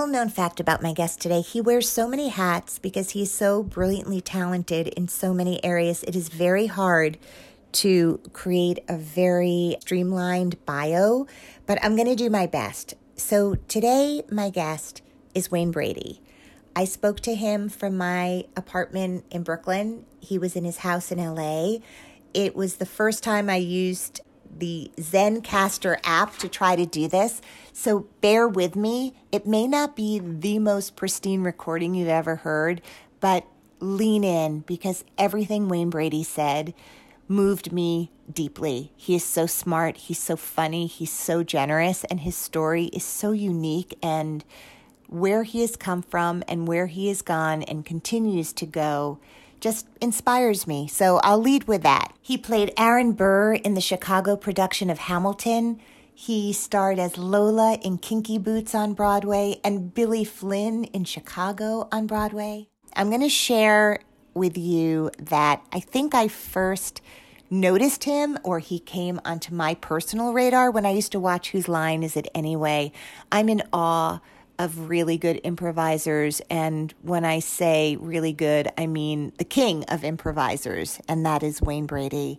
Little known fact about my guest today he wears so many hats because he's so brilliantly talented in so many areas. It is very hard to create a very streamlined bio, but I'm going to do my best. So today, my guest is Wayne Brady. I spoke to him from my apartment in Brooklyn. He was in his house in LA. It was the first time I used the Zencastr app to try to do this. So bear with me. It may not be the most pristine recording you've ever heard, but lean in because everything Wayne Brady said moved me deeply. He is so smart, he's so funny, he's so generous, and his story is so unique. And where he has come from and where he has gone and continues to go just inspires me. So I'll lead with that. He played Aaron Burr in the Chicago production of Hamilton. He starred as Lola in Kinky Boots on Broadway and Billy Flynn in Chicago on Broadway. I'm going to share with you that I think I first noticed him or he came onto my personal radar when I used to watch Whose Line Is It Anyway? I'm in awe of really good improvisers. And when I say really good, I mean the king of improvisers, and that is Wayne Brady.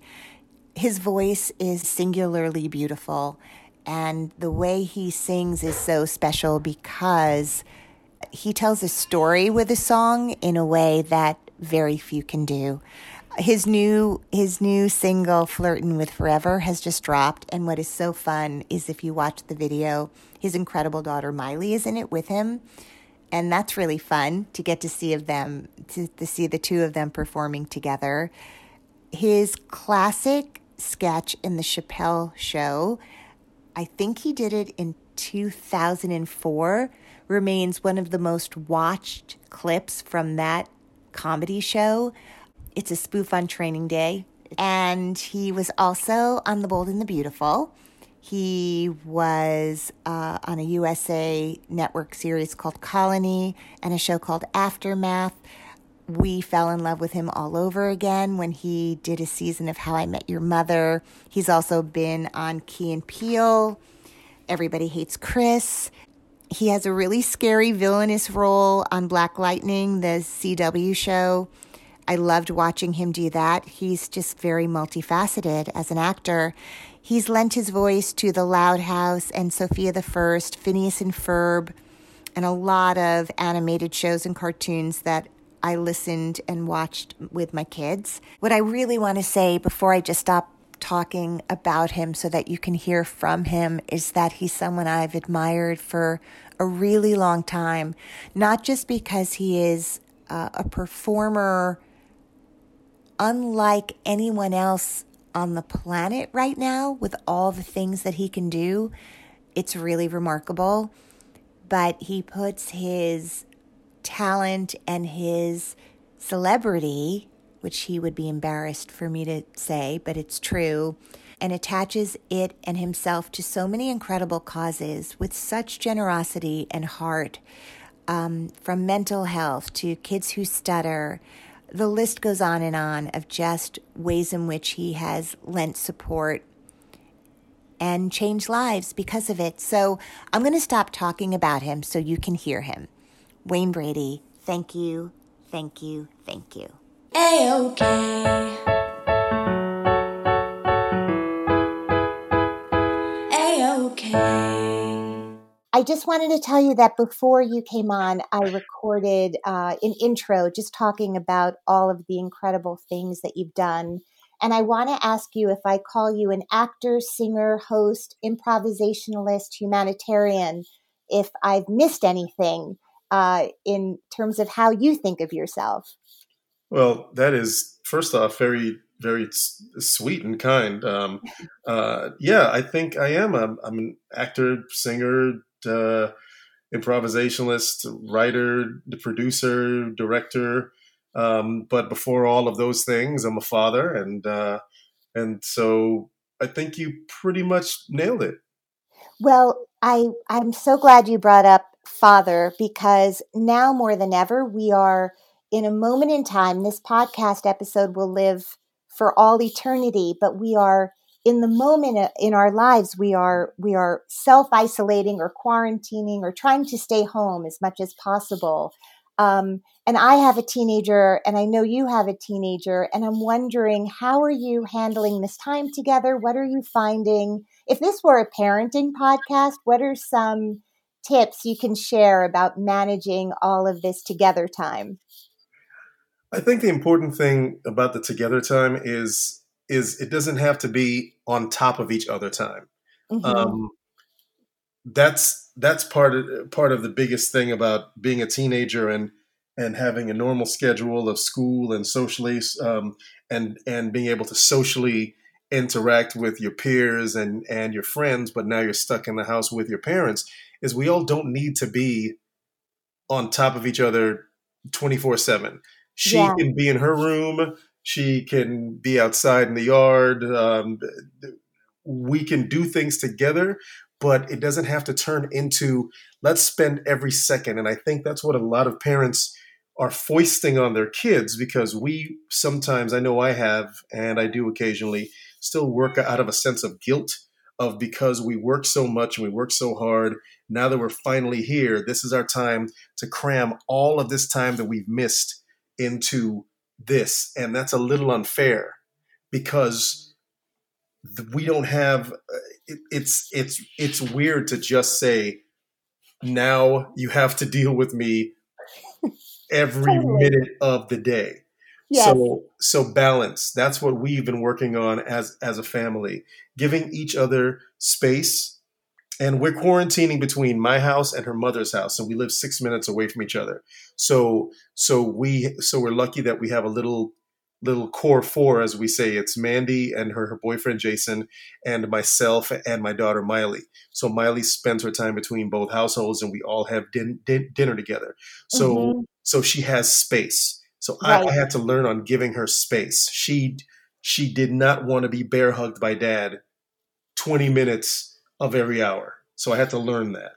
His voice is singularly beautiful, and the way he sings is so special because he tells a story with a song in a way that very few can do. His new his new single Flirtin' with Forever has just dropped and what is so fun is if you watch the video, his incredible daughter Miley is in it with him. And that's really fun to get to see of them to, to see the two of them performing together. His classic sketch in the Chappelle show, I think he did it in 2004, remains one of the most watched clips from that comedy show. It's a spoof on Training Day. And he was also on The Bold and the Beautiful. He was uh, on a USA network series called Colony and a show called Aftermath. We fell in love with him all over again when he did a season of How I Met Your Mother. He's also been on Key and Peele, Everybody Hates Chris. He has a really scary villainous role on Black Lightning, the CW show. I loved watching him do that. He's just very multifaceted as an actor. He's lent his voice to The Loud House and Sofia the First, Phineas and Ferb, and a lot of animated shows and cartoons that I listened and watched with my kids. What I really want to say before I just stop talking about him so that you can hear from him is that he's someone I've admired for a really long time, not just because he is uh, a performer unlike anyone else on the planet right now with all the things that he can do. It's really remarkable. But he puts his talent and his celebrity, which he would be embarrassed for me to say, but it's true, and attaches it and himself to so many incredible causes with such generosity and heart, um, from mental health to kids who stutter the list goes on and on of just ways in which he has lent support and changed lives because of it. So I'm going to stop talking about him so you can hear him. Wayne Brady, thank you, thank you, thank you. A-OK. I just wanted to tell you that before you came on, I recorded uh, an intro just talking about all of the incredible things that you've done. And I want to ask you if I call you an actor, singer, host, improvisationalist, humanitarian, if I've missed anything uh, in terms of how you think of yourself. Well, that is, first off, very very sweet and kind. Um, uh, yeah, I think I am. I'm, I'm an actor, singer, uh, improvisationalist, writer, producer, director. Um, but before all of those things, I'm a father, and uh, and so I think you pretty much nailed it. Well, I I'm so glad you brought up father because now more than ever we are in a moment in time. This podcast episode will live for all eternity, but we are in the moment uh, in our lives we are we are self-isolating or quarantining or trying to stay home as much as possible. Um, and i have a teenager and i know you have a teenager and i'm wondering how are you handling this time together? What are you finding? If this were a parenting podcast what are some tips you can share about managing all of this together time? I think the important thing about the together time is is it doesn't have to be on top of each other time. Mm-hmm. Um, that's that's part of part of the biggest thing about being a teenager and and having a normal schedule of school and socially um, and and being able to socially interact with your peers and and your friends, but now you're stuck in the house with your parents. Is we all don't need to be on top of each other twenty four seven she yeah. can be in her room. She can be outside in the yard. Um, we can do things together, but it doesn't have to turn into let's spend every second. And I think that's what a lot of parents are foisting on their kids because we sometimes, I know I have, and I do occasionally, still work out of a sense of guilt of because we work so much and we work so hard. Now that we're finally here, this is our time to cram all of this time that we've missed into this, and that's a little unfair because we don't have. Uh, it, it's it's it's weird to just say now you have to deal with me every minute of the day. Yes. So so balance. That's what we've been working on as as a family, giving each other space and we're quarantining between my house and her mother's house and we live six minutes away from each other. So so we so we're lucky that we have a little little core four as we say. It's mandie and her, her boyfriend jason and myself and my daughter miley. So miley spends her time between both households and we all have din- din- dinner together. So mm-hmm. so she has space. So right. I, I had to learn on giving her space. She she did not want to be bear hugged by dad 20 minutes of every hour. So I had to learn that.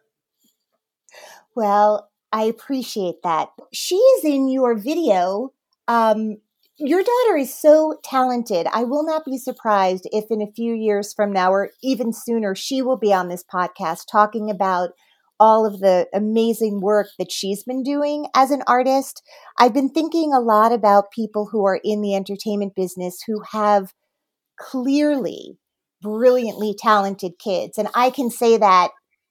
Well, I appreciate that. She is in your video. Um, your daughter is so talented. I will not be surprised if in a few years from now, or even sooner, she will be on this podcast talking about all of the amazing work that she's been doing as an artist. I've been thinking a lot about people who are in the entertainment business who have clearly brilliantly talented kids. And I can say that,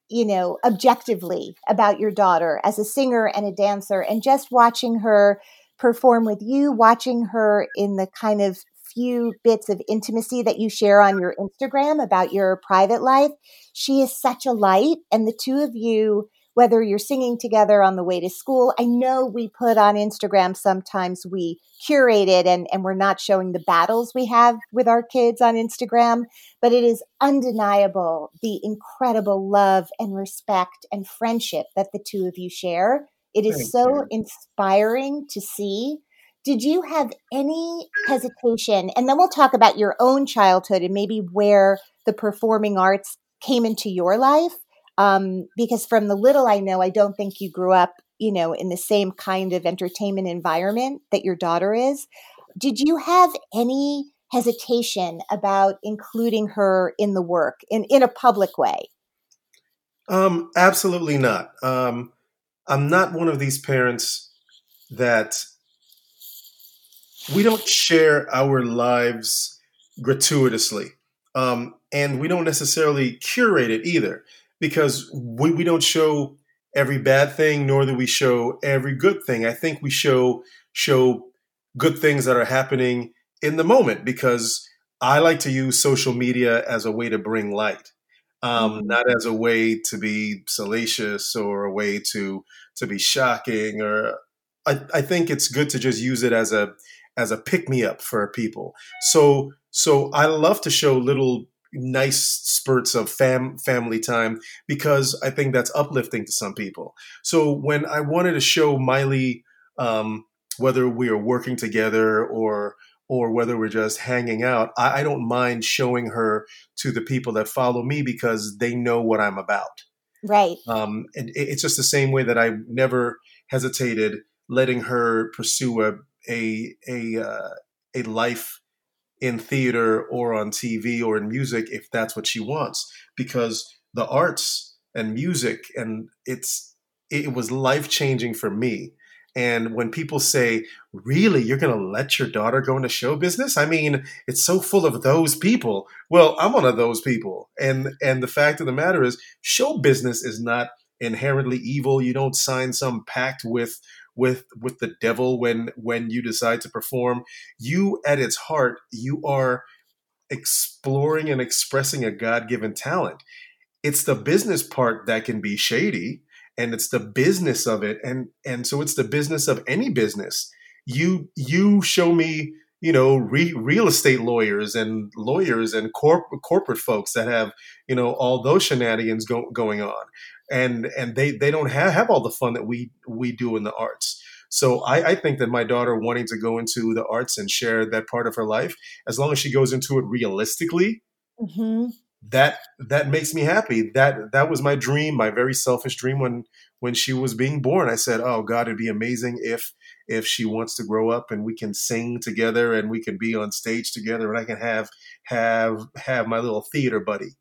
you know, objectively about your daughter as a singer and a dancer. And just watching her perform with you, watching her in the kind of few bits of intimacy that you share on your Instagram about your private life, she is such a light. And the two of you whether you're singing together on the way to school. I know we put on Instagram sometimes we curate it and, and we're not showing the battles we have with our kids on Instagram, but it is undeniable the incredible love and respect and friendship that the two of you share. It is Thank so you. inspiring to see. Did you have any hesitation? And then we'll talk about your own childhood and maybe where the performing arts came into your life um, because from the little I know, I don't think you grew up, you know, in the same kind of entertainment environment that your daughter is. Did you have any hesitation about including her in the work in, in a public way? Um, absolutely not. Um, I'm not one of these parents that we don't share our lives gratuitously. Um, and we don't necessarily curate it either because we, we don't show every bad thing, nor do we show every good thing. I think we show show good things that are happening in the moment because I like to use social media as a way to bring light, um, mm-hmm. not as a way to be salacious or a way to to be shocking. Or I, I think it's good to just use it as a as a pick me up for people. So so I love to show little nice spurts of fam family time because I think that's uplifting to some people. So when I wanted to show Miley, um, whether we are working together or or whether we're just hanging out, I, I don't mind showing her to the people that follow me because they know what I'm about. Right. Um, and it's just the same way that I never hesitated letting her pursue a a a uh, a life in theater or on TV or in music if that's what she wants because the arts and music and it's it was life changing for me. And when people say really you're going to let your daughter go into show business? I mean it's so full of those people. Well i'm one of those people. And and the fact of the matter is show business is not inherently evil. You don't sign some pact with with with the devil when when you decide to perform. You at its heart you are exploring and expressing a god-given talent. It's the business part that can be shady and it's the business of it and and so it's the business of any business. You you show me you know re- real estate lawyers and lawyers and corp- corporate folks that have you know all those shenanigans go- going on and and they they don't have, have all the fun that we we do in the arts. So I, I think that my daughter wanting to go into the arts and share that part of her life as long as she goes into it realistically mm-hmm. that that makes me happy. That that was my dream my very selfish dream when when she was being born. I said oh god it'd be amazing if if she wants to grow up and we can sing together and we can be on stage together and i can have have have my little theater buddy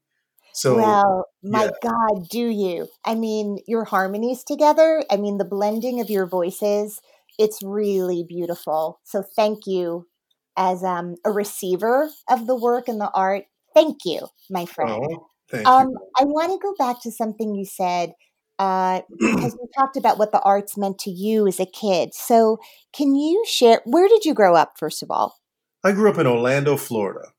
so, well, my yeah. God, do you? I mean, your harmonies together, I mean, the blending of your voices, it's really beautiful. So, thank you as um, a receiver of the work and the art. Thank you, my friend. Oh, thank um, you. I want to go back to something you said uh, because we talked about what the arts meant to you as a kid. So, can you share? Where did you grow up, first of all? I grew up in Orlando, Florida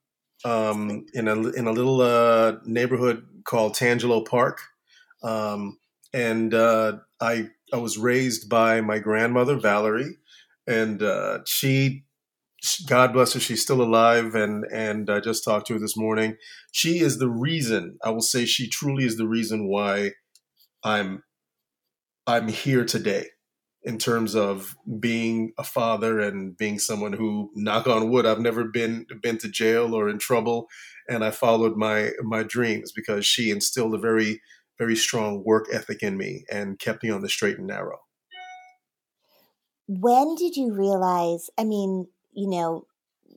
um, in a in a little uh, neighborhood called Tangelo Park, um, and uh, I I was raised by my grandmother Valerie, and uh, she, God bless her, she's still alive, and and I just talked to her this morning. She is the reason I will say she truly is the reason why I'm I'm here today in terms of being a father and being someone who knock on wood I've never been been to jail or in trouble and I followed my my dreams because she instilled a very very strong work ethic in me and kept me on the straight and narrow. When did you realize I mean, you know,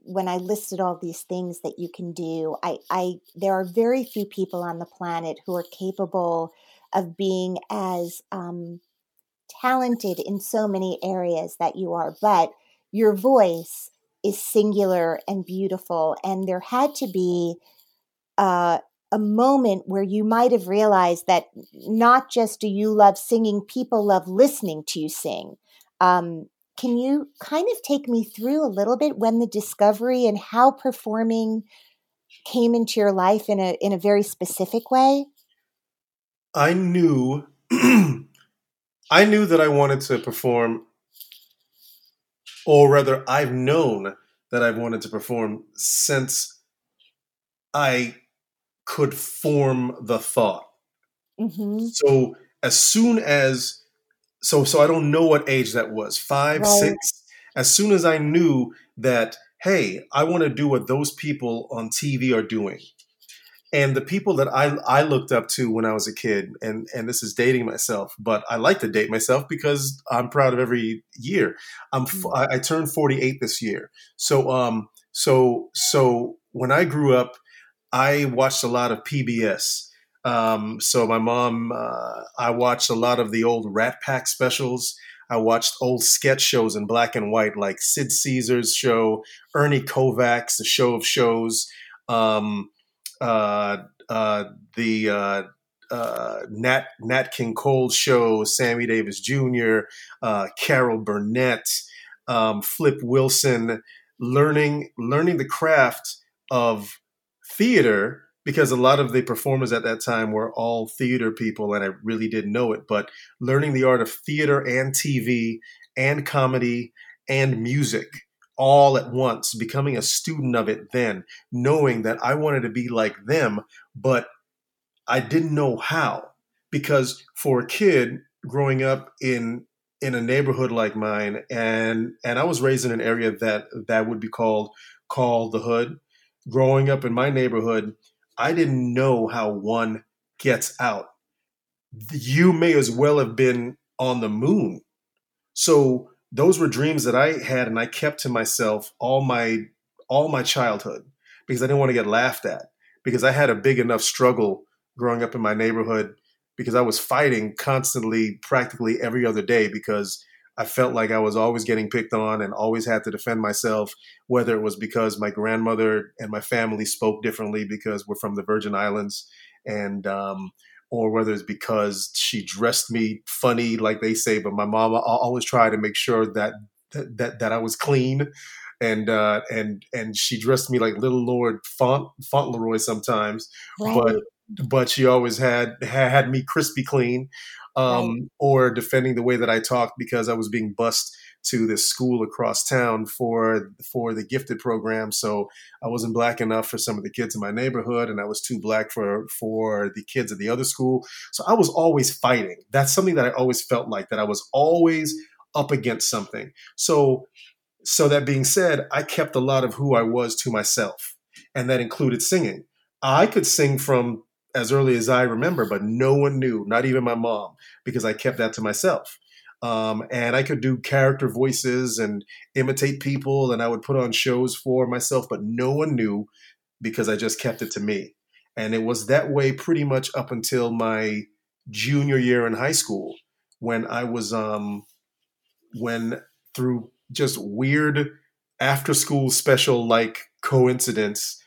when I listed all these things that you can do, I, I there are very few people on the planet who are capable of being as um, talented in so many areas that you are, but your voice is singular and beautiful. And there had to be uh, a moment where you might have realized that not just do you love singing, people love listening to you sing. Um, can you kind of take me through a little bit when the discovery and how performing came into your life in a in a very specific way? I knew I knew that I wanted to perform, or rather, I've known that I've wanted to perform since I could form the thought. Mm-hmm. So as soon as, so so I don't know what age that was, five, right. six. As soon as I knew that, hey, I want to do what those people on TV are doing and the people that I, I looked up to when I was a kid, and, and this is dating myself, but I like to date myself because I'm proud of every year. I'm mm. I, I turned 48 this year, so um so so when I grew up, I watched a lot of PBS. Um, so my mom, uh, I watched a lot of the old Rat Pack specials. I watched old sketch shows in black and white, like Sid Caesar's show, Ernie Kovacs, the Show of Shows. Um, uh, uh, the uh, uh, Nat Nat King Cole's show, Sammy Davis Jr., uh, Carol Burnett, um, Flip Wilson, learning learning the craft of theater because a lot of the performers at that time were all theater people and I really didn't know it, but learning the art of theater and TV and comedy and music all at once, becoming a student of it then, knowing that I wanted to be like them, but I didn't know how. Because for a kid growing up in in a neighborhood like mine and and I was raised in an area that that would be called called the hood. Growing up in my neighborhood, I didn't know how one gets out. You may as well have been on the moon. So those were dreams that I had and I kept to myself all my all my childhood because I didn't want to get laughed at because I had a big enough struggle growing up in my neighborhood because I was fighting constantly practically every other day because I felt like I was always getting picked on and always had to defend myself, whether it was because my grandmother and my family spoke differently because we're from the Virgin Islands, and um, or whether it's because she dressed me funny, like they say. But my mom always tried to make sure that that that I was clean, and uh, and and she dressed me like Little Lord Font Fauntleroy sometimes, right. but but she always had had me crispy clean um, right. or defending the way that I talked because I was being bussed to this school across town for for the gifted program. So I wasn't black enough for some of the kids in my neighborhood, and I was too black for for the kids at the other school. So I was always fighting. That's something that I always felt like that I was always up against something. So so that being said, I kept a lot of who I was to myself, and that included singing. I could sing from as early as I remember, but no one knew, not even my mom, because I kept that to myself. Um, and I could do character voices and imitate people, and I would put on shows for myself, but no one knew because I just kept it to me. And it was that way pretty much up until my junior year in high school when I was, um, when through just weird after school special like coincidence,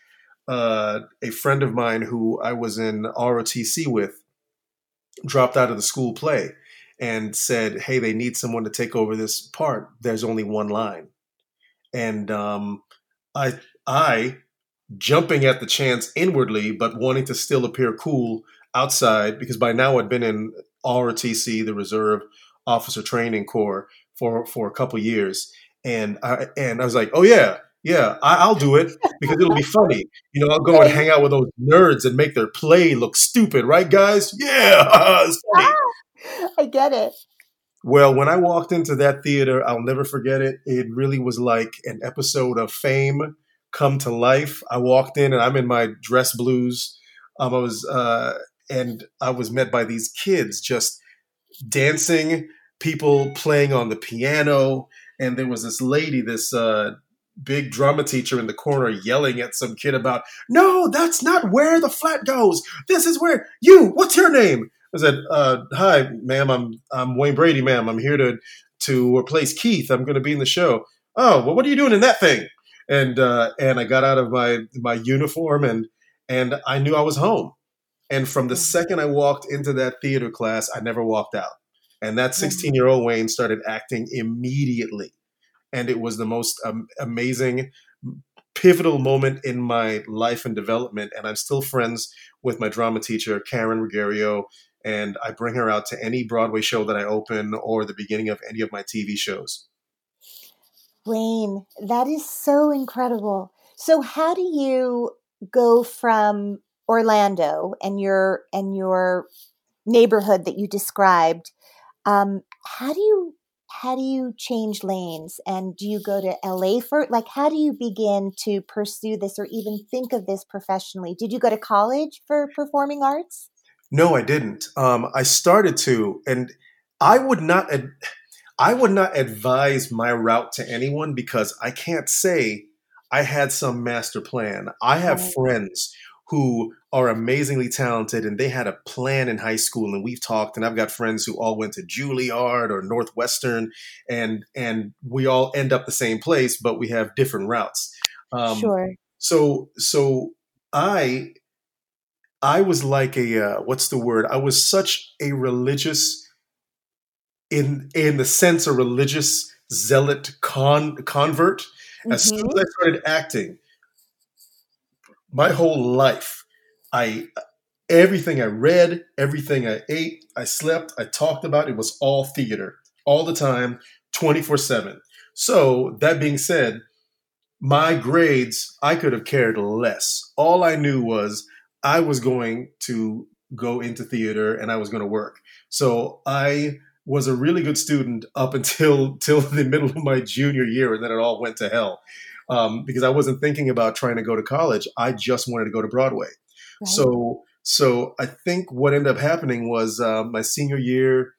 uh, a friend of mine who I was in ROTC with dropped out of the school play and said, "Hey, they need someone to take over this part. There's only one line," and um, I, I, jumping at the chance inwardly, but wanting to still appear cool outside because by now I'd been in ROTC, the Reserve Officer Training Corps, for for a couple years, and I and I was like, "Oh yeah." Yeah, I, will do it because it'll be funny. You know, I'll go and hang out with those nerds and make their play look stupid, right, guys? Yeah, ah, I get it. Well, when I walked into that theater, I'll never forget it. It really was like an episode of Fame come to life. I walked in and I'm in my dress blues. Um, I was, uh, and I was met by these kids just dancing, people playing on the piano, and there was this lady, this uh, big drama teacher in the corner yelling at some kid about, no, that's not where the flat goes. This is where you, what's your name? I said, uh, hi, ma'am, I'm, I'm Wayne Brady, ma'am. I'm here to, to replace Keith. I'm going to be in the show. Oh, well, what are you doing in that thing? And, uh, and I got out of my, my uniform and, and I knew I was home. And from the second I walked into that theater class, I never walked out. And that 16 year old Wayne started acting immediately and it was the most um, amazing pivotal moment in my life and development and i'm still friends with my drama teacher karen Ruggiero, and i bring her out to any broadway show that i open or the beginning of any of my tv shows wayne that is so incredible so how do you go from orlando and your and your neighborhood that you described um, how do you how do you change lanes and do you go to LA for like how do you begin to pursue this or even think of this professionally? Did you go to college for performing arts? No, I didn't. Um, I started to, and I would not. Ad- I would not advise my route to anyone because I can't say I had some master plan. I have right. friends who are amazingly talented and they had a plan in high school and we've talked and I've got friends who all went to Juilliard or Northwestern and and we all end up the same place but we have different routes. Um, sure. So so I I was like a uh, what's the word? I was such a religious in in the sense a religious zealot con convert. As soon Mm-hmm. as I started acting, my whole life, I everything I read, everything I ate, I slept, I talked about, it was all theater, all the time, 24/7. So, that being said, my grades, I could have cared less. All I knew was I was going to go into theater and I was going to work. So, I was a really good student up until till the middle of my junior year, and then it all went to hell um, because I wasn't thinking about trying to go to college. I just wanted to go to Broadway. Right. So, so I think what ended up happening was uh, my senior year,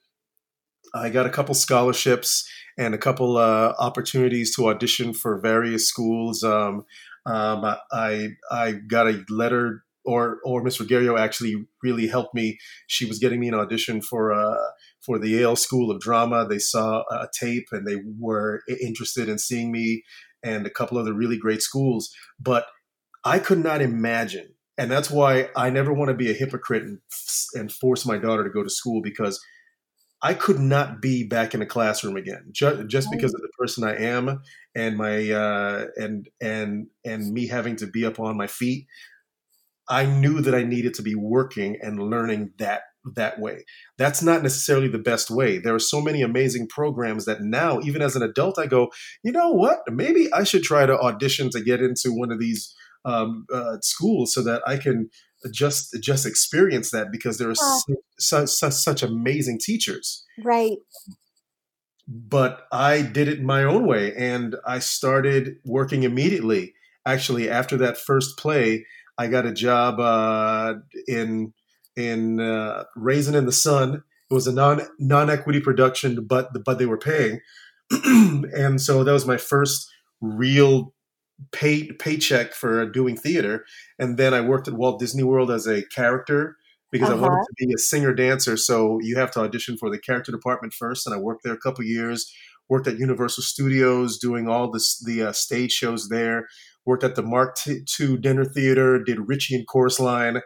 I got a couple scholarships and a couple uh, opportunities to audition for various schools. Um, um, I I got a letter, or or Miss Regario actually really helped me. She was getting me an audition for uh, for the Yale School of Drama. They saw a tape and they were interested in seeing me, and a couple other really great schools. But I could not imagine, and that's why I never want to be a hypocrite and, and force my daughter to go to school because I could not be back in a classroom again just, just because of the person I am and my uh, and and and me having to be up on my feet. I knew that I needed to be working and learning that that way. That's not necessarily the best way. There are so many amazing programs that now, even as an adult, I go, you know what? Maybe I should try to audition to get into one of these um, uh, schools so that I can just just experience that because there are Yeah. such, such, such amazing teachers Right. but I did it my own way and I started working immediately. Actually, after that first play, I got a job uh, in in uh, Raisin in the Sun. It was a non non equity production, but but they were paying, and so that was my first real pay paycheck for doing theater. And then I worked at Walt Disney World as a character because I wanted Uh-huh. to be a singer dancer. So you have to audition for the character department first, and I worked there a couple years. Worked at Universal Studios doing all this, the uh, stage shows there. Worked at the Mark II Dinner Theater. Did Richie and Chorus Line.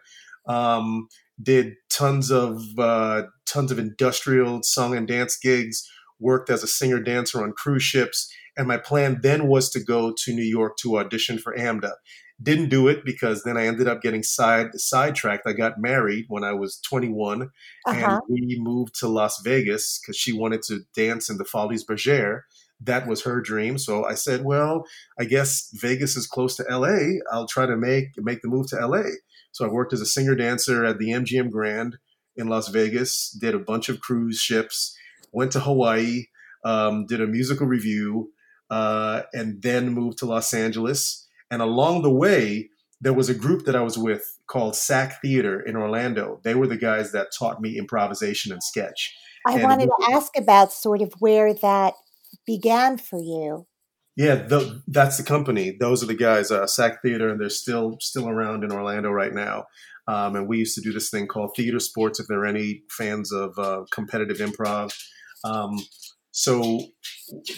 Um, did tons of uh, tons of industrial song and dance gigs. Worked as a singer dancer on cruise ships. And my plan then was to go to New York to audition for AMDA. Didn't do it because then I ended up getting side sidetracked. I got married when I was 21, Uh and we moved to Las Vegas because she wanted to dance in the Folies Bergère. That was her dream. So I said, "Well, I guess Vegas is close to LA. I'll try to make make the move to LA." So I worked as a singer dancer at the MGM Grand in Las Vegas. Did a bunch of cruise ships. Went to Hawaii. Um, did a musical review, uh, and then moved to Los Angeles. And along the way, there was a group that I was with called SAK Theater in Orlando. They were the guys that taught me improvisation and sketch. I And wanted to ask about sort of where that began for you. Yeah, the, that's the company. Those are the guys, uh, SAK Theater, and they're still still around in Orlando right now. Um, and we used to do this thing called theater sports. If there are any fans of uh, competitive improv, um, so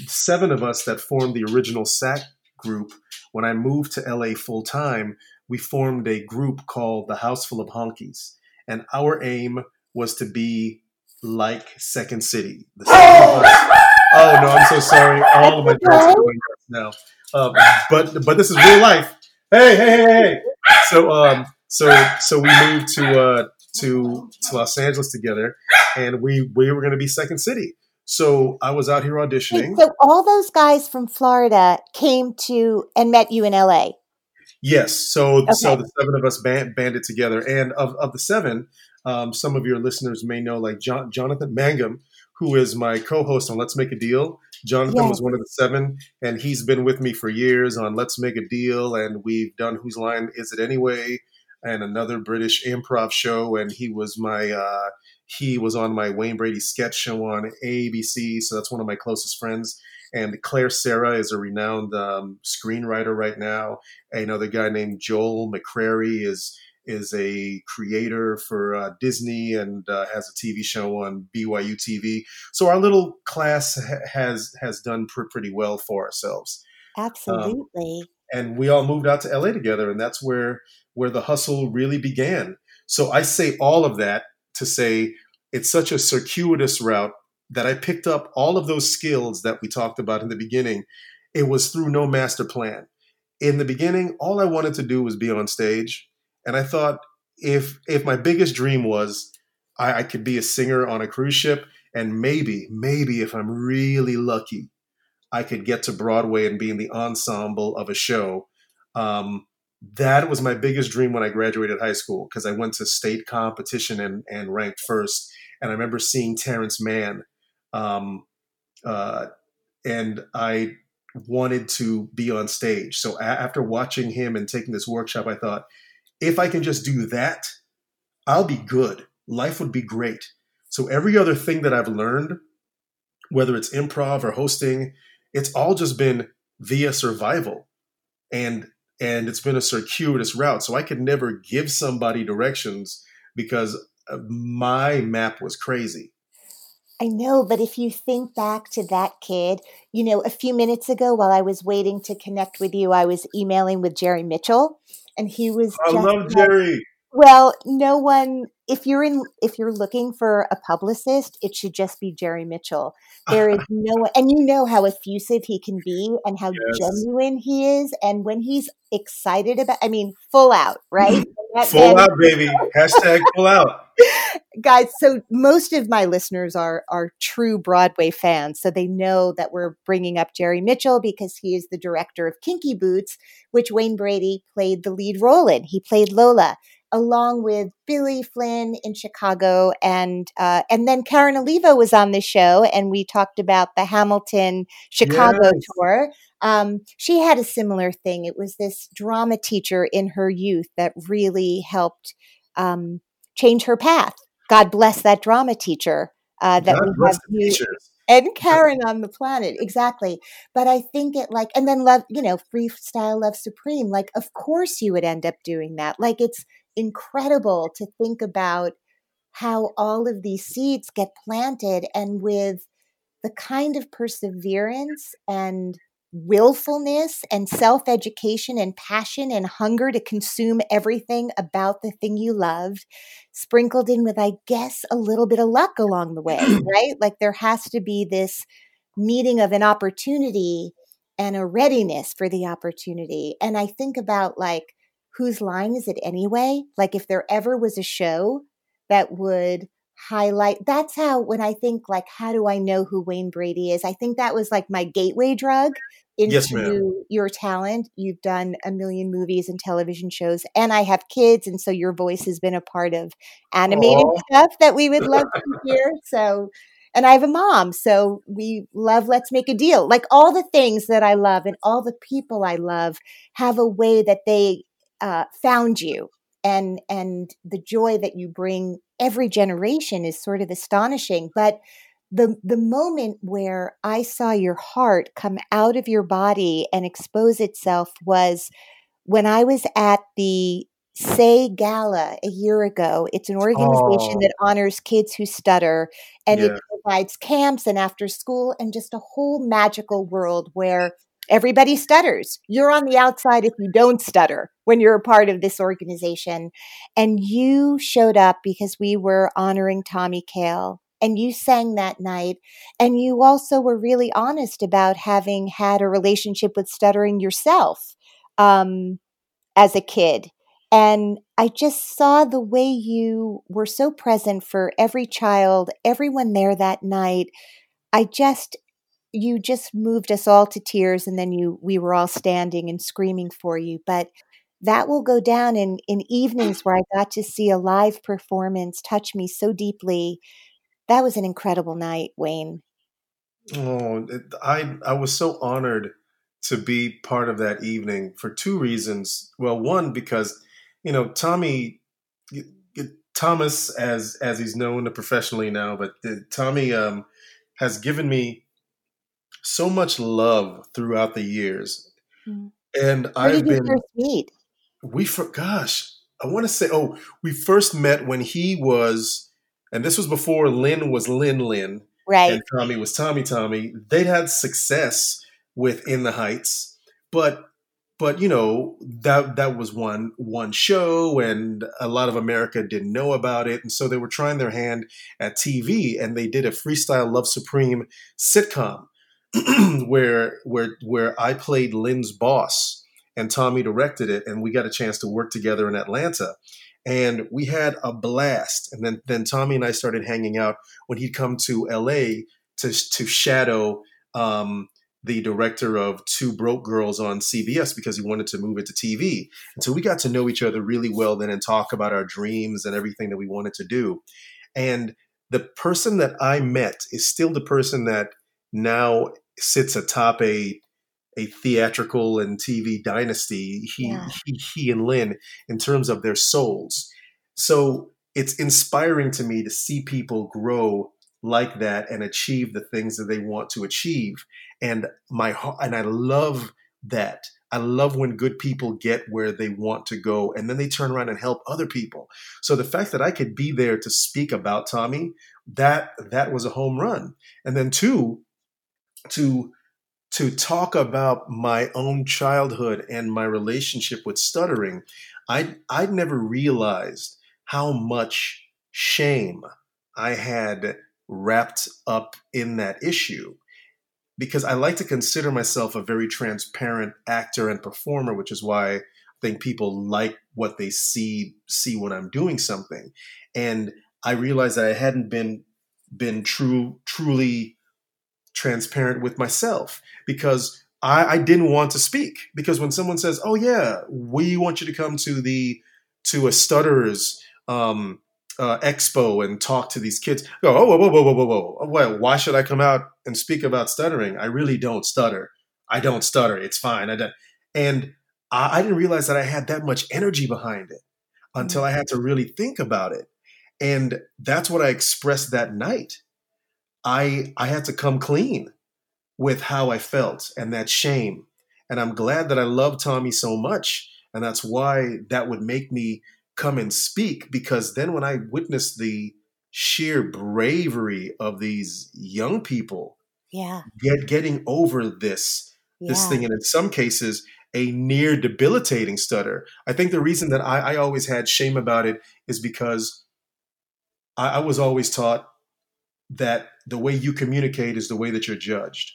seven of us that formed the original SAK group. When I moved to LA full time, we formed a group called the House Full of Honkies, and our aim was to be like Second City. The seven of us- oh no, I'm so sorry. All of my jokes are going now. Um, but but this is real life. Hey hey hey hey. So um so so we moved to uh to to Los Angeles together, and we we were going to be Second City. So I was out here Wait, auditioning. so all those guys from Florida came to and met you in LA. Yes. So so the seven of us band, banded together, and of of the seven, um, some of your listeners may know like John, Jonathan Mangum, who is my co-host on Let's Make a Deal. Jonathan Yes. was one of the seven, and he's been with me for years on Let's Make a Deal, and we've done Whose Line Is It Anyway, and another British improv show, and he was my uh, he was on my Wayne Brady sketch show on ABC, so that's one of my closest friends. And Claire Sarah is a renowned um, screenwriter right now. Another guy named Joel McCrary is is a creator for uh, Disney and uh, has a TV show on BYU TV. So our little class ha- has has done pr- pretty well for ourselves, Absolutely. and we all moved out to LA together, and that's where where the hustle really began. So I say all of that to say it's such a circuitous route that I picked up all of those skills that we talked about in the beginning. It was through no master plan. In the beginning, all I wanted to do was be on stage. And I thought if if my biggest dream was I, I could be a singer on a cruise ship, and maybe, maybe if I'm really lucky, I could get to Broadway and be in the ensemble of a show. Um, that was my biggest dream when I graduated high school because I went to state competition and, and ranked first. And I remember seeing Terrence Mann. Um, uh, and I wanted to be on stage. So a- after watching him and taking this workshop, I thought, if I can just do that, I'll be good. Life would be great. So every other thing that I've learned, whether it's improv or hosting, it's all just been via survival. And and it's been a circuitous route. So I could never give somebody directions because uh, my map was crazy. I know, but if you think back to that kid, you know, a few minutes ago while I was waiting to connect with you, I was emailing with Jerry Mitchell, and he was. I love Jerry. Well, no one. If you're in, if you're looking for a publicist, it should just be Jerry Mitchell. There is no and you know how effusive he can be, and how Yes. genuine he is, and when he's excited about. I mean, full out, right? Full man- out, baby. Hashtag full out. guys so most of my listeners are are true broadway fans so they know that we're bringing up jerry mitchell because he is the director of kinky boots which wayne brady played the lead role in he played lola along with billy flynn in chicago and uh, and then karen olivo was on the show and we talked about the hamilton chicago Yes. tour um, she had a similar thing it was this drama teacher in her youth that really helped um, change her path. God bless that drama teacher uh, that God we have the you teachers. and Karen on the planet. Exactly. But I think it like, and then love, you know, freestyle love supreme. Like, of course you would end up doing that. Like, it's incredible to think about how all of these seeds get planted and with the kind of perseverance and willfulness and self education and passion and hunger to consume everything about the thing you loved, sprinkled in with, I guess, a little bit of luck along the way, right? Like there has to be this meeting of an opportunity and a readiness for the opportunity. And I think about like, whose line is it anyway? Like, if there ever was a show that would highlight that's how when i think like how do i know who wayne brady is i think that was like my gateway drug into Yes, your talent you've done a million movies and television shows and i have kids and so your voice has been a part of animated Aw. stuff that we would love to hear so and i have a mom so we love let's make a deal like all the things that i love and all the people i love have a way that they uh, found you and and the joy that you bring every generation is sort of astonishing but the the moment where i saw your heart come out of your body and expose itself was when i was at the SAY gala a year ago it's an organization Oh. that honors kids who stutter and Yeah. it provides camps and after school and just a whole magical world where everybody stutters. You're on the outside if you don't stutter when you're a part of this organization. And you showed up because we were honoring Tommy Kail. And you sang that night. And you also were really honest about having had a relationship with stuttering yourself um, as a kid. And I just saw the way you were so present for every child, everyone there that night. I just you just moved us all to tears and then you we were all standing and screaming for you but that will go down in in evenings where i got to see a live performance touch me so deeply that was an incredible night wayne Oh, I I was so honored to be part of that evening for two reasons. Well, one because you know Tommy Thomas, as as he's known professionally now, but uh, Tommy um, has given me so much love throughout the years, Mm. and where I've been first meet? We for gosh i want to say oh we first met when he was and this was before lin was lin lin right. and tommy was tommy tommy. They'd had success with in the heights but but you know that that was one one show and a lot of america didn't know about it. And so they were trying their hand at tv and they did a freestyle love supreme sitcom where where where i played lin's boss and tommy directed it and we got a chance to work together in atlanta and we had a blast and then then tommy and i started hanging out when he'd come to la to to shadow um, the director of Two Broke Girls on CBS because he wanted to move into TV. And so we got to know each other really well then and talk about our dreams and everything that we wanted to do. And the person that I met is still the person that now sits atop a a theatrical and TV dynasty. He, yeah. he he and Lin in terms of their souls. So it's inspiring to me to see people grow like that and achieve the things that they want to achieve and my and I love that. I love when good people get where they want to go and then they turn around and help other people. So the fact that I could be there to speak about Tommy, that that was a home run. And then two, to to talk about my own childhood and my relationship with stuttering, I I'd never realized how much shame I had wrapped up in that issue because I like to consider myself a very transparent actor and performer, which is why I think people like what they see see when I'm doing something. And I realized that I hadn't been been true truly transparent with myself because I, I didn't want to speak. Because when someone says, "Oh yeah, we want you to come to the to a stutterers um, uh, expo and talk to these kids. Go, oh, whoa, whoa, whoa, whoa, whoa, whoa. Why, why should I come out and speak about stuttering? I really don't stutter. I don't stutter. It's fine. I don't. And I, I didn't realize that I had that much energy behind it until I had to really think about it. And that's what I expressed that night. I I had to come clean with how I felt and that shame. And I'm glad that I love Tommy so much. And that's why that would make me come and speak because then when I witnessed the sheer bravery of these young people yeah get getting over this yeah. this thing and in some cases a near debilitating stutter i think the reason that i, I always had shame about it is because I, I was always taught that the way you communicate is the way that you're judged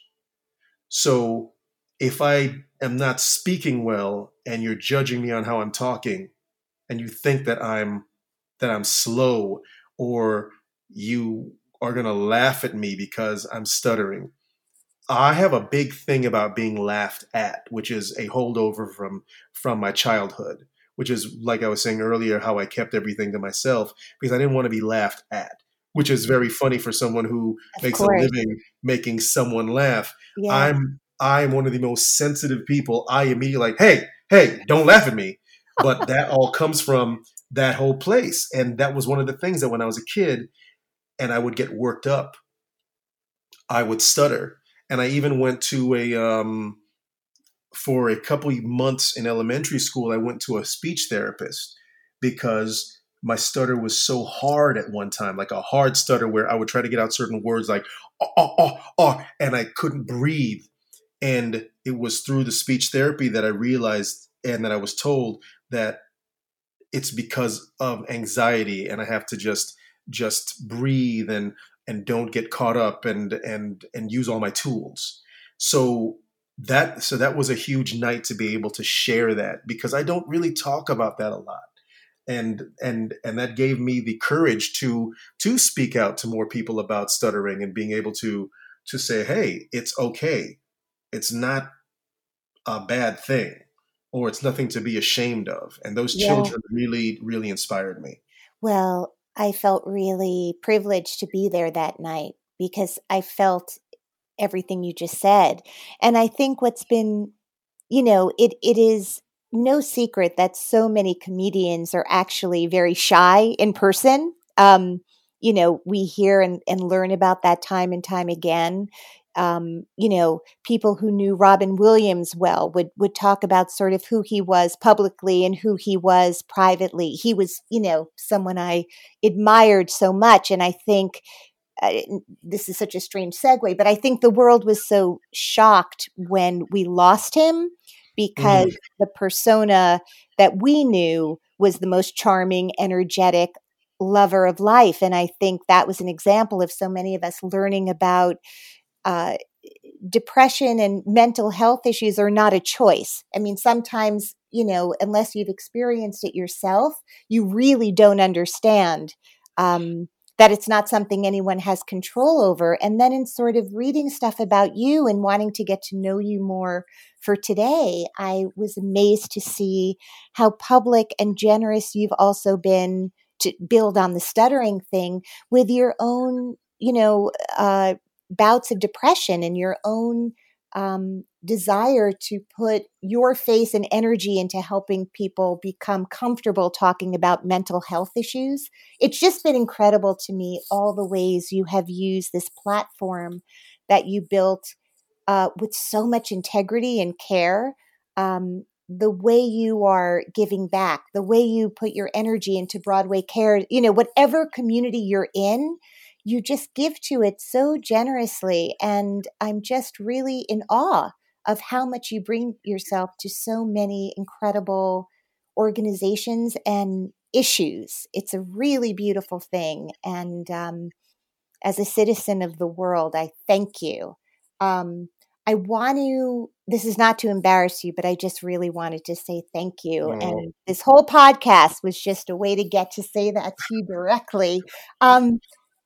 so if i am not speaking well and you're judging me on how i'm talking and you think that I'm that I'm slow or you are going to laugh at me because I'm stuttering. I have a big thing about being laughed at, which is a holdover from from my childhood, which is like I was saying earlier how I kept everything to myself because I didn't want to be laughed at, which is very funny for someone who of makes course. a living making someone laugh. Yeah. I'm I'm one of the most sensitive people. I immediately like, "Hey, hey, don't laugh at me." but that all comes from that whole place. And that was one of the things that when I was a kid and I would get worked up, I would stutter. And I even went to a, um, for a couple months in elementary school, I went to a speech therapist because my stutter was so hard at one time, like a hard stutter where I would try to get out certain words like, oh, oh, oh, and I couldn't breathe. And it was through the speech therapy that I realized and that I was told that it's because of anxiety and I have to just just breathe and and don't get caught up and and and use all my tools. So that so that was a huge night to be able to share that because I don't really talk about that a lot. And and and that gave me the courage to to speak out to more people about stuttering and being able to to say, "Hey, it's okay. It's not a bad thing." or it's nothing to be ashamed of. And those yeah. children really, really inspired me. Well, I felt really privileged to be there that night because I felt everything you just said. And I think what's been, you know, it it is no secret that so many comedians are actually very shy in person. Um, you know, we hear and, and learn about that time and time again um, you know, people who knew Robin Williams well would would talk about sort of who he was publicly and who he was privately. He was, you know, someone I admired so much, and I think uh, this is such a strange segue, but I think the world was so shocked when we lost him because mm-hmm. the persona that we knew was the most charming, energetic lover of life. And I think that was an example of so many of us learning about uh, depression and mental health issues are not a choice. I mean, sometimes, you know, unless you've experienced it yourself, you really don't understand um, that it's not something anyone has control over. And then in sort of reading stuff about you and wanting to get to know you more for today, I was amazed to see how public and generous you've also been to build on the stuttering thing with your own, you know, uh, bouts of depression and your own um, desire to put your face and energy into helping people become comfortable talking about mental health issues. It's just been incredible to me all the ways you have used this platform that you built uh, with so much integrity and care. Um, the way you are giving back, the way you put your energy into Broadway Care, you know, whatever community you're in, you just give to it so generously. And I'm just really in awe of how much you bring yourself to so many incredible organizations and issues. It's a really beautiful thing. And um, as a citizen of the world, I thank you. Um, I want to, this is not to embarrass you, but I just really wanted to say thank you. And this whole podcast was just a way to get to say that to you directly. Um,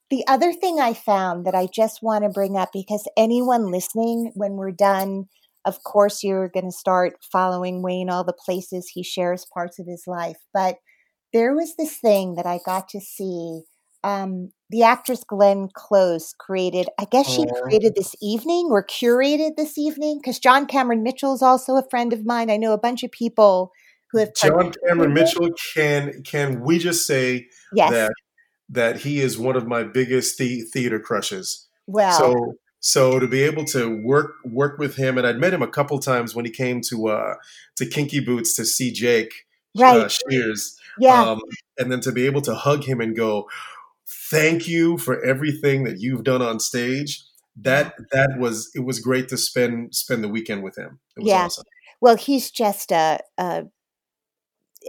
the other thing I found that I just want to bring up because anyone listening, when we're done, of course, you're going to start following Wayne all the places he shares parts of his life. But there was this thing that I got to see. Um, the actress Glenn Close created, I guess she oh. created this evening or curated this evening because John Cameron Mitchell is also a friend of mine. I know a bunch of people who have. John Cameron Mitchell, can can we just say yes. that that he is one of my biggest the- theater crushes. Well, so so to be able to work work with him, and I'd met him a couple times when he came to uh, to Kinky Boots to see Jake right. uh, Shears, yeah, um, and then to be able to hug him and go, "Thank you for everything that you've done on stage." That that was it was great to spend spend the weekend with him. It was yeah. awesome. Well, he's just a, a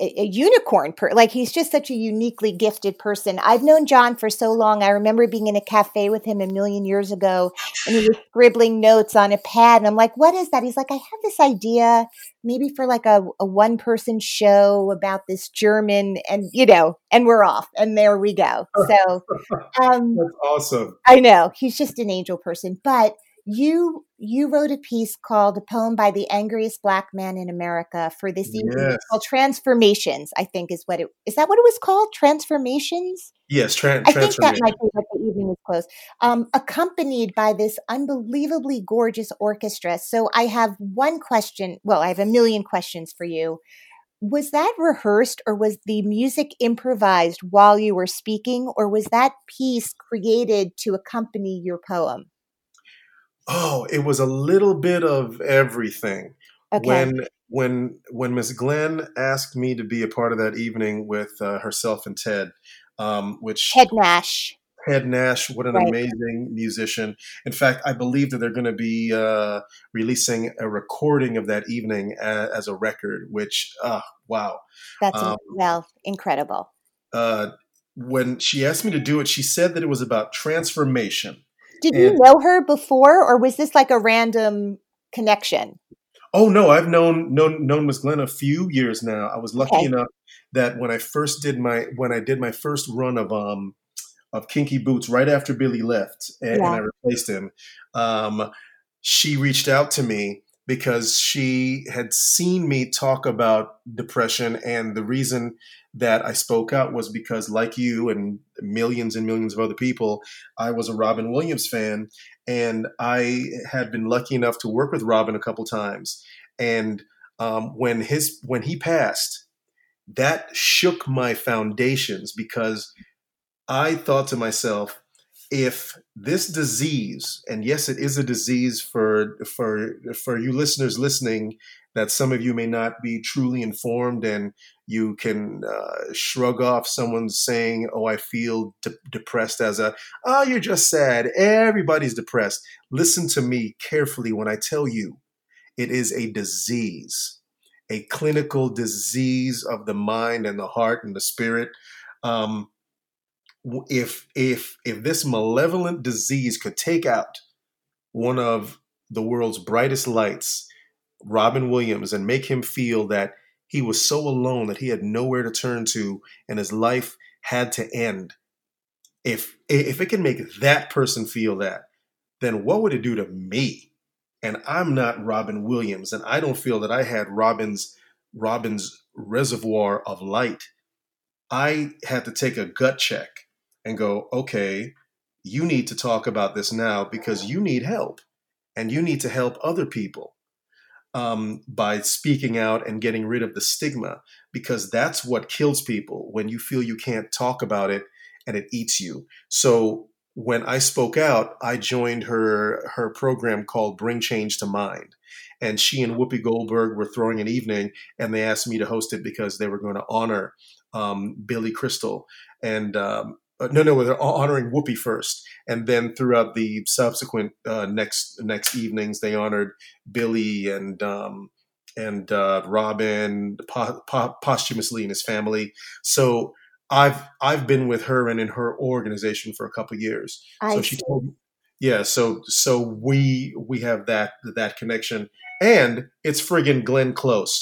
a, unicorn per like he's just such a uniquely gifted person. I've known john for so long i remember being in a cafe with him a million years ago and he was scribbling notes on a pad and i'm like what is that? He's like i have this idea maybe for like a, a one person show about this german and you know and we're off and there we go. So um that's awesome. I know he's just an angel person but you you wrote a piece called a poem by the angriest black man in america for this evening yes. called transformations i think is what it is that what it was called? Transformations? Yes tra- i think that might be what the evening was closed um, accompanied by this unbelievably gorgeous orchestra. So i have one question well i have a million questions for you. Was that rehearsed or was the music improvised while you were speaking or was that piece created to accompany your poem Oh, it was a little bit of everything. Okay. When when when Miss Glenn asked me to be a part of that evening with uh, herself and Ted, um, which Ted Nash. Ted Nash, what an Right. amazing musician! In fact, I believe that they're going to be uh, releasing a recording of that evening as, as a record. Which, uh, wow! That's Um, well incredible. Uh, when she asked me to do it, she said that it was about transformation. Did you know her before, or was this like a random connection? Oh no, I've known known known Miss Glenn a few years now. I was lucky Okay. enough that when I first did my when I did my first run of um of Kinky Boots right after Billy left and, and I replaced him, um, she reached out to me because she had seen me talk about depression and the reason that I spoke out was because like you and millions and millions of other people, I was a Robin Williams fan and I had been lucky enough to work with Robin a couple times. And um, when his when he passed, that shook my foundations because I thought to myself, if this disease, and yes, it is a disease for for for you listeners listening, that some of you may not be truly informed, and you can uh, shrug off someone saying, "Oh, I feel de- depressed," as a, "Oh, you're just sad." Everybody's depressed. Listen to me carefully when I tell you, It is a disease, a clinical disease of the mind and the heart and the spirit. Um, if if if this malevolent disease could take out one of the world's brightest lights, Robin Williams, and make him feel that he was so alone that he had nowhere to turn to and his life had to end. If if it can make that person feel that, then what would it do to me? And I'm not Robin Williams, and I don't feel that I had Robin's Robin's reservoir of light. I had to take a gut check and go, okay, you need to talk about this now because you need help and you need to help other people um, by speaking out and getting rid of the stigma because that's what kills people when you feel you can't talk about it and it eats you. So when I spoke out, I joined her her program called Bring Change to Mind. And she and Whoopi Goldberg were throwing an evening, and they asked me to host it because they were going to honor um, Billy Crystal. And um, uh, no, no, they're honoring Whoopi first, and then throughout the subsequent uh, next next evenings, they honored Billy and um, and uh, Robin po- po- posthumously and his family. So I've I've been with her and in her organization for a couple years. I so she told me, yeah. So so we we have that that connection, and it's friggin' Glenn Close.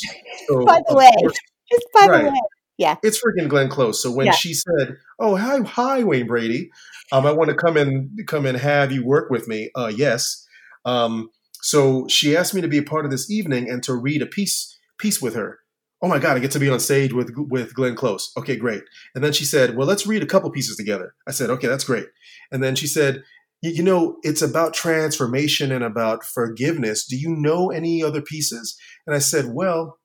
So By the way, course- just by Right. the way, yeah. it's freaking Glenn Close. So when Yeah. she said, "Oh, hi, hi, Wayne Brady, um, I want to come and come and have you work with me," uh, yes. Um, so she asked me to be a part of this evening and to read a piece piece with her. Oh my God, I get to be on stage with with Glenn Close. Okay, great. And then she said, "Well, let's read a couple pieces together." I said, "Okay, that's great." And then she said, "You you know, it's about transformation and about forgiveness. Do you know any other pieces?" And I said, "Well."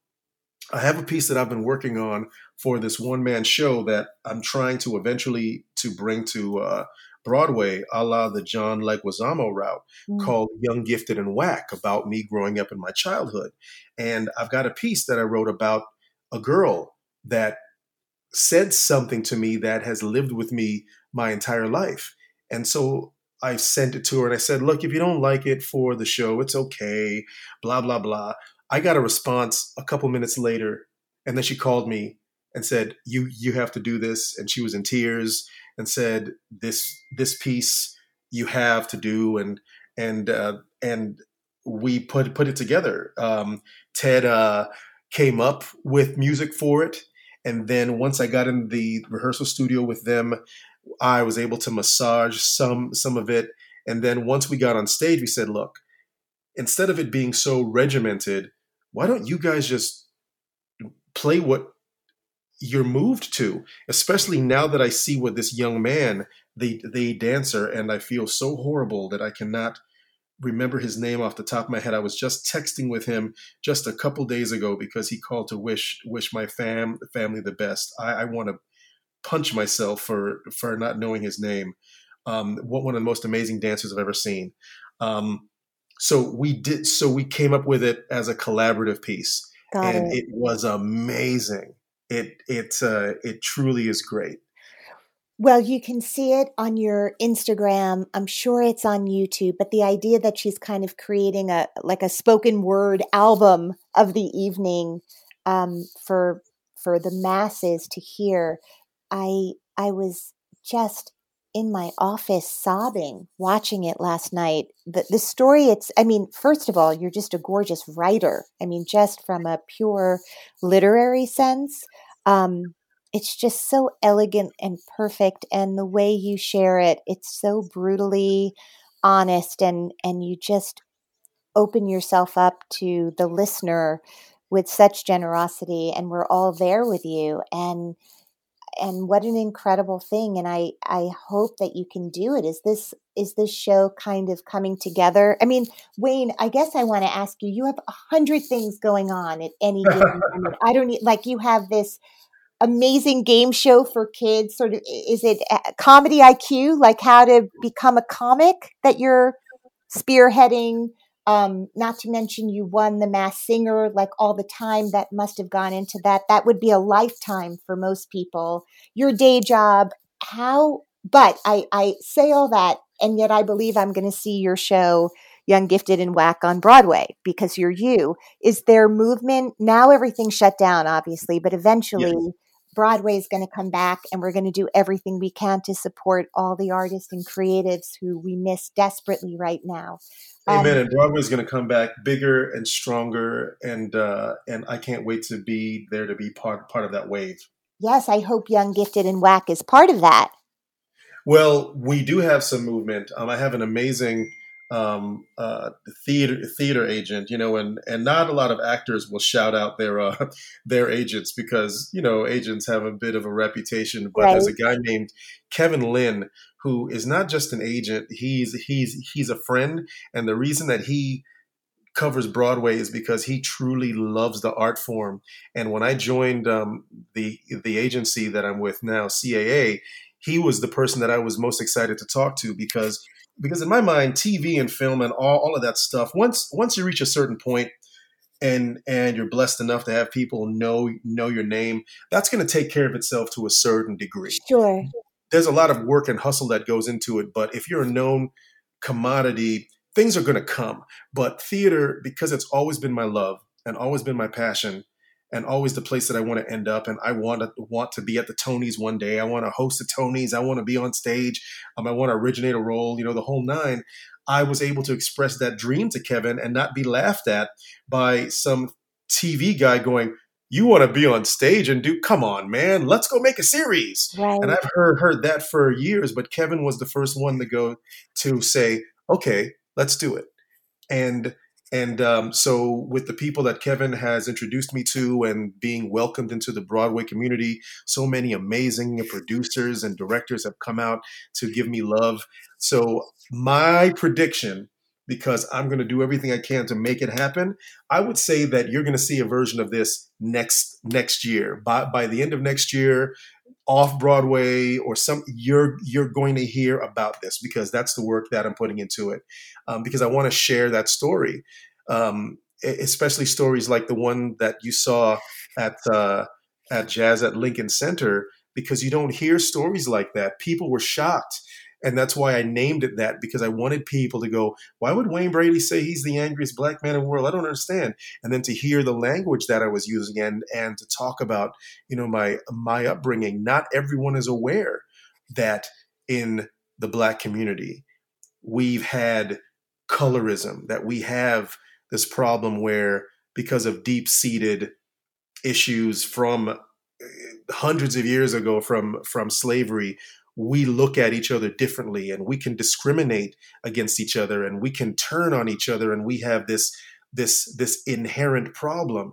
I have a piece that I've been working on for this one man show that I'm trying to eventually to bring to uh, Broadway, a la the John Leguizamo route, Mm. called "Young, Gifted, and Whack" about me growing up in my childhood. And I've got a piece that I wrote about a girl that said something to me that has lived with me my entire life. And so I sent it to her and I said, "Look, if you don't like it for the show, it's okay." Blah blah blah. I got a response a couple minutes later, and then she called me and said, "You you have to do this." And she was in tears and said, "This this piece you have to do." And and uh, and we put put it together. Um, Ted uh, came up with music for it, and then once I got in the rehearsal studio with them, I was able to massage some some of it. And then once we got on stage, we said, "Look." Instead of it being so regimented, why don't you guys just play what you're moved to especially now that i see what this young man the the dancer and i feel so horrible that i cannot remember his name off the top of my head. I was just texting with him just a couple days ago because he called to wish wish my fam family the best. I, I want to punch myself for for not knowing his name. Um one one of the most amazing dancers i've ever seen. Um so we did so we came up with it as a collaborative piece. Got and it. it was amazing. It it uh, it truly is great. Well, you can see it on your Instagram. I'm sure it's on YouTube, but the idea that she's kind of creating a like a spoken word album of the evening um, for for the masses to hear. I I was just in my office sobbing watching it last night. The the story it's I mean, first of all, you're just a gorgeous writer. I mean, just from a pure literary sense. Um, it's just so elegant and perfect and the way you share it it's so brutally honest and and you just open yourself up to the listener with such generosity and we're all there with you and and what an incredible thing and i i hope that you can do it. Is this is this show kind of coming together? I mean wayne i guess i want to ask you you have a hundred things going on at any given moment. I don't need like you have this amazing game show for kids sort of is it comedy iq like how to become a comic that you're spearheading um, not to mention you won the Masked Singer like all the time that must have gone into that that would be a lifetime for most people your day job how but i i say all that and yet i believe i'm going to see your show Young, Gifted, and Whack on Broadway because you're you. Is there movement? Now everything's shut down, obviously, but eventually yes. Broadway is going to come back and we're going to do everything we can to support all the artists and creatives who we miss desperately right now. Amen. Um, and Broadway is going to come back bigger and stronger, and uh, and I can't wait to be there to be part part of that wave. Yes, I hope Young, Gifted, and Whack is part of that. Well, we do have some movement. Um, I have an amazing um, uh, theater theater agent, you know, and and not a lot of actors will shout out their uh, their agents because you know agents have a bit of a reputation. But right. there's a guy named Kevin Lynn who is not just an agent; he's he's he's a friend, and the reason that he covers Broadway is because he truly loves the art form. And when I joined um, the the agency that I'm with now, CAA, he was the person that I was most excited to talk to because because in my mind, TV and film and all, all of that stuff, once once you reach a certain point and and you're blessed enough to have people know know your name, that's going to take care of itself to a certain degree. Sure. There's a lot of work and hustle that goes into it, but if you're a known commodity, things are going to come. But theater, because it's always been my love and always been my passion, and always the place that I want to end up. And I want to want to be at the Tonys one day. I want to host the Tonys. I want to be on stage. Um, I want to originate a role. You know, the whole nine. I was able to express that dream to Kevin and not be laughed at by some TV guy going, "You want to be on stage and do? Come on, man, let's go make a series." Right. And I've heard heard that for years, but Kevin was the first one to go to say, "Okay, let's do it." And and um, so, with the people that Kevin has introduced me to and being welcomed into the Broadway community, so many amazing producers and directors have come out to give me love. So, my prediction, because I'm going to do everything I can to make it happen, I would say that you're going to see a version of this next next year. By by the end of next year, off Broadway or some you're you're going to hear about this because that's the work that I'm putting into it um, because I want to share that story um, especially stories like the one that you saw at uh, at Jazz at Lincoln Center because you don't hear stories like that. People were shocked and that's why I named it that because I wanted people to go, why would Wayne Brady say he's the angriest black man in the world? I don't understand. And then to hear the language that I was using and and to talk about, you know, my my upbringing. Not everyone is aware that in the black community we've had colorism, that we have this problem where because of deep-seated issues from eh, hundreds of years ago from from slavery we look at each other differently and we can discriminate against each other and we can turn on each other and we have this this this inherent problem.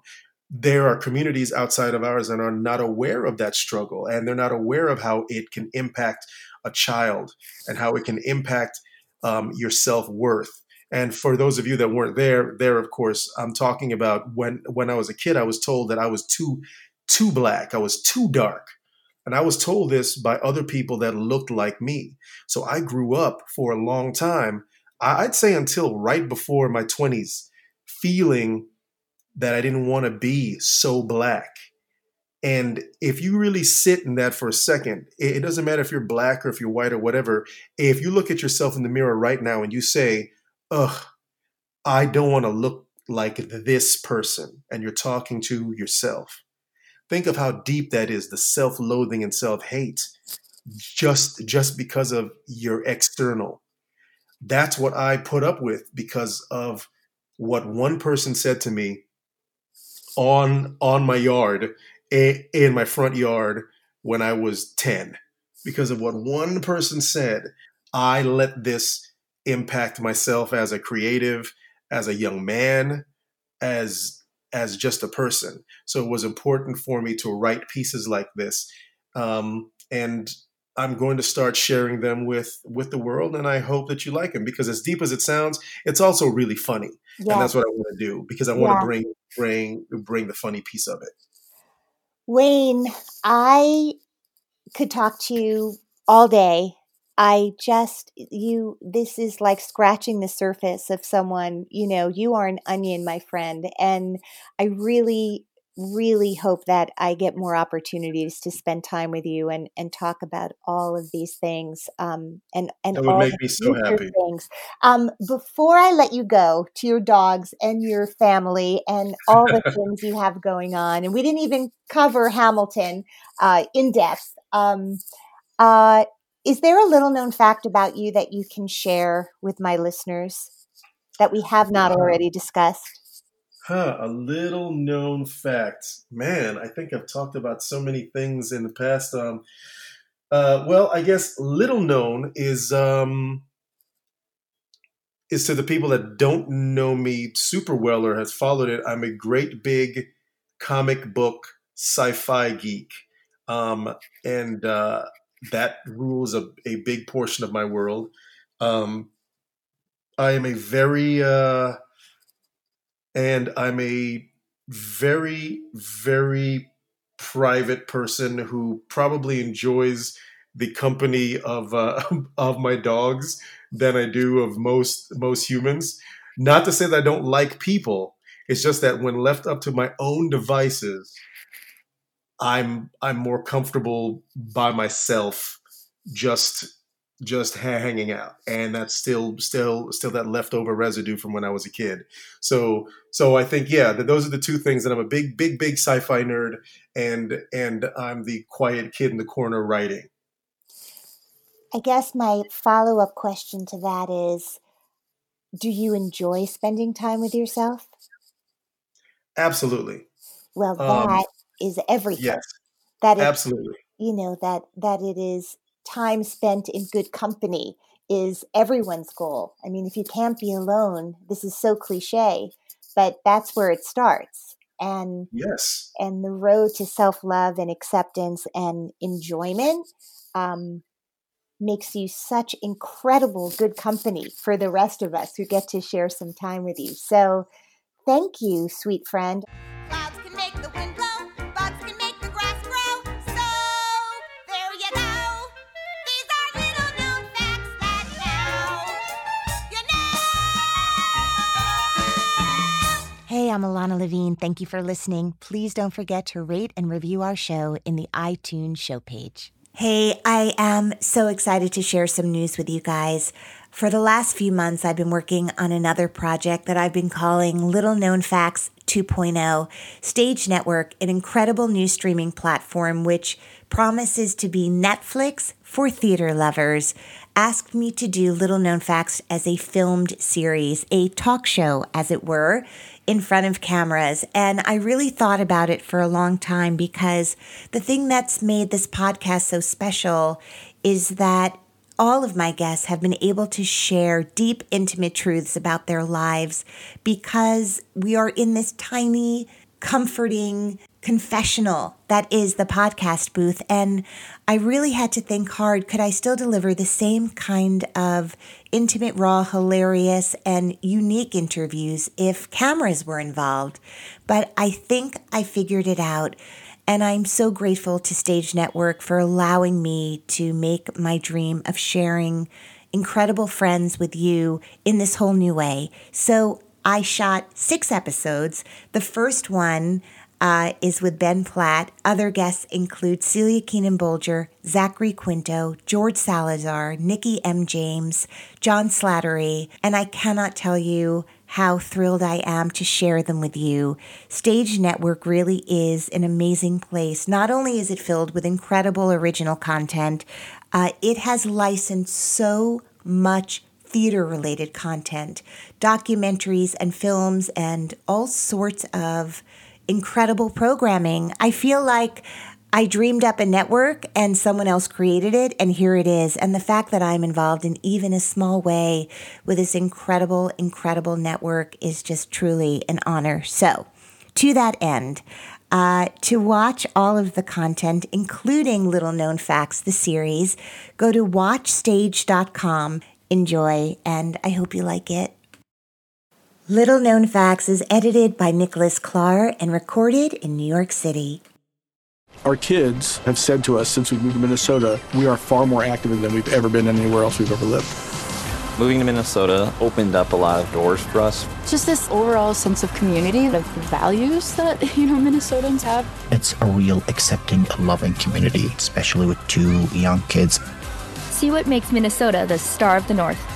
There are communities outside of ours that are not aware of that struggle and they're not aware of how it can impact a child and how it can impact um, your self-worth. And for those of you that weren't there there of course i'm talking about when when i was a kid i was told that i was too too black i was too dark and I was told this by other people that looked like me. So I grew up for a long time, I'd say until right before my 20s, feeling that I didn't want to be so black. And if you really sit in that for a second, it doesn't matter if you're black or if you're white or whatever. If you look at yourself in the mirror right now and you say, ugh, I don't want to look like this person, and you're talking to yourself, think of how deep that is the self-loathing and self-hate just just because of your external. That's what i put up with because of what one person said to me on on my yard in my front yard when i was 10 because of what one person said i let this impact myself as a creative as a young man as as just a person. So it was important for me to write pieces like this. Um, and I'm going to start sharing them with with the world, and I hope that you like them because as deep as it sounds, it's also really funny, yeah. and that's what I want to do because I want yeah. to bring bring bring the funny piece of it. Wayne, I could talk to you all day I just, you, this is like scratching the surface of someone, you know, you are an onion, my friend. And I really really hope that I get more opportunities to spend time with you and, and talk about all of these things. Um, and and That would all make the me so happy. things. Um, before I let you go to your dogs and your family and all the things you have going on, and we didn't even cover Hamilton uh, in depth. Um, uh, is there a little known fact about you that you can share with my listeners that we have not Uh, already discussed? Huh, a little known fact. Man, I think I've talked about so many things in the past. Um, uh, well, I guess little known is um, is to the people that don't know me super well or has followed it. I'm a great big comic book sci-fi geek, um, and uh, that rules a, a big portion of my world. Um, I am a very uh, and I'm a very, very private person who probably enjoys the company of uh, of my dogs than I do of most most humans. Not to say that I don't like people. It's just that when left up to my own devices, I'm I'm more comfortable by myself, just just hanging out, and that's still still still that leftover residue from when I was a kid. So so I think yeah, that those are the two things that I'm a big big big sci-fi nerd, and and I'm the quiet kid in the corner writing. I guess my follow up question to that is Do you enjoy spending time with yourself? Absolutely, Well, um, that is everything. yes, That it, absolutely. you know, that that it is time spent in good company is everyone's goal. I mean, if you can't be alone, this is so cliche, but that's where it starts. And Yes, and the road to self love and acceptance and enjoyment um, makes you such incredible good company for the rest of us who get to share some time with you. So, thank you, sweet friend. Hey, I'm Ilana Levine. Thank you for listening. Please don't forget to rate and review our show in the iTunes show page. Hey, I am so excited to share some news with you guys. For the last few months, I've been working on another project that I've been calling Little Known Facts 2.0 Stage Network, an incredible new streaming platform which promises to be Netflix for theater lovers. Asked me to do Little Known Facts as a filmed series, a talk show, as it were, in front of cameras. And I really thought about it for a long time because the thing that's made this podcast so special is that all of my guests have been able to share deep, intimate truths about their lives because we are in this tiny, comforting confessional that is the podcast booth. And I really had to think hard could I still deliver the same kind of intimate, raw, hilarious, and unique interviews if cameras were involved? But I think I figured it out. And I'm so grateful to Stage Network for allowing me to make my dream of sharing incredible friends with you in this whole new way. So I shot six episodes. The first one uh, is with Ben Platt. Other guests include Celia Keenan Bolger, Zachary Quinto, George Salazar, Nikki M. James, John Slattery, and I cannot tell you how thrilled I am to share them with you. Stage Network really is an amazing place. Not only is it filled with incredible original content, uh, it has licensed so much theater related content, documentaries and films, and all sorts of incredible programming. I feel like I dreamed up a network and someone else created it, and here it is. And the fact that I'm involved in even a small way with this incredible, incredible network is just truly an honor. So, to that end, uh, to watch all of the content, including Little Known Facts, the series, go to watchstage.com. Enjoy, and I hope you like it. Little Known Facts is edited by Nicholas Clark and recorded in New York City. Our kids have said to us since we moved to Minnesota, we are far more active than we've ever been anywhere else we've ever lived. Moving to Minnesota opened up a lot of doors for us. Just this overall sense of community, the values that, you know, Minnesotans have. It's a real accepting, loving community, especially with two young kids. See what makes Minnesota the star of the North.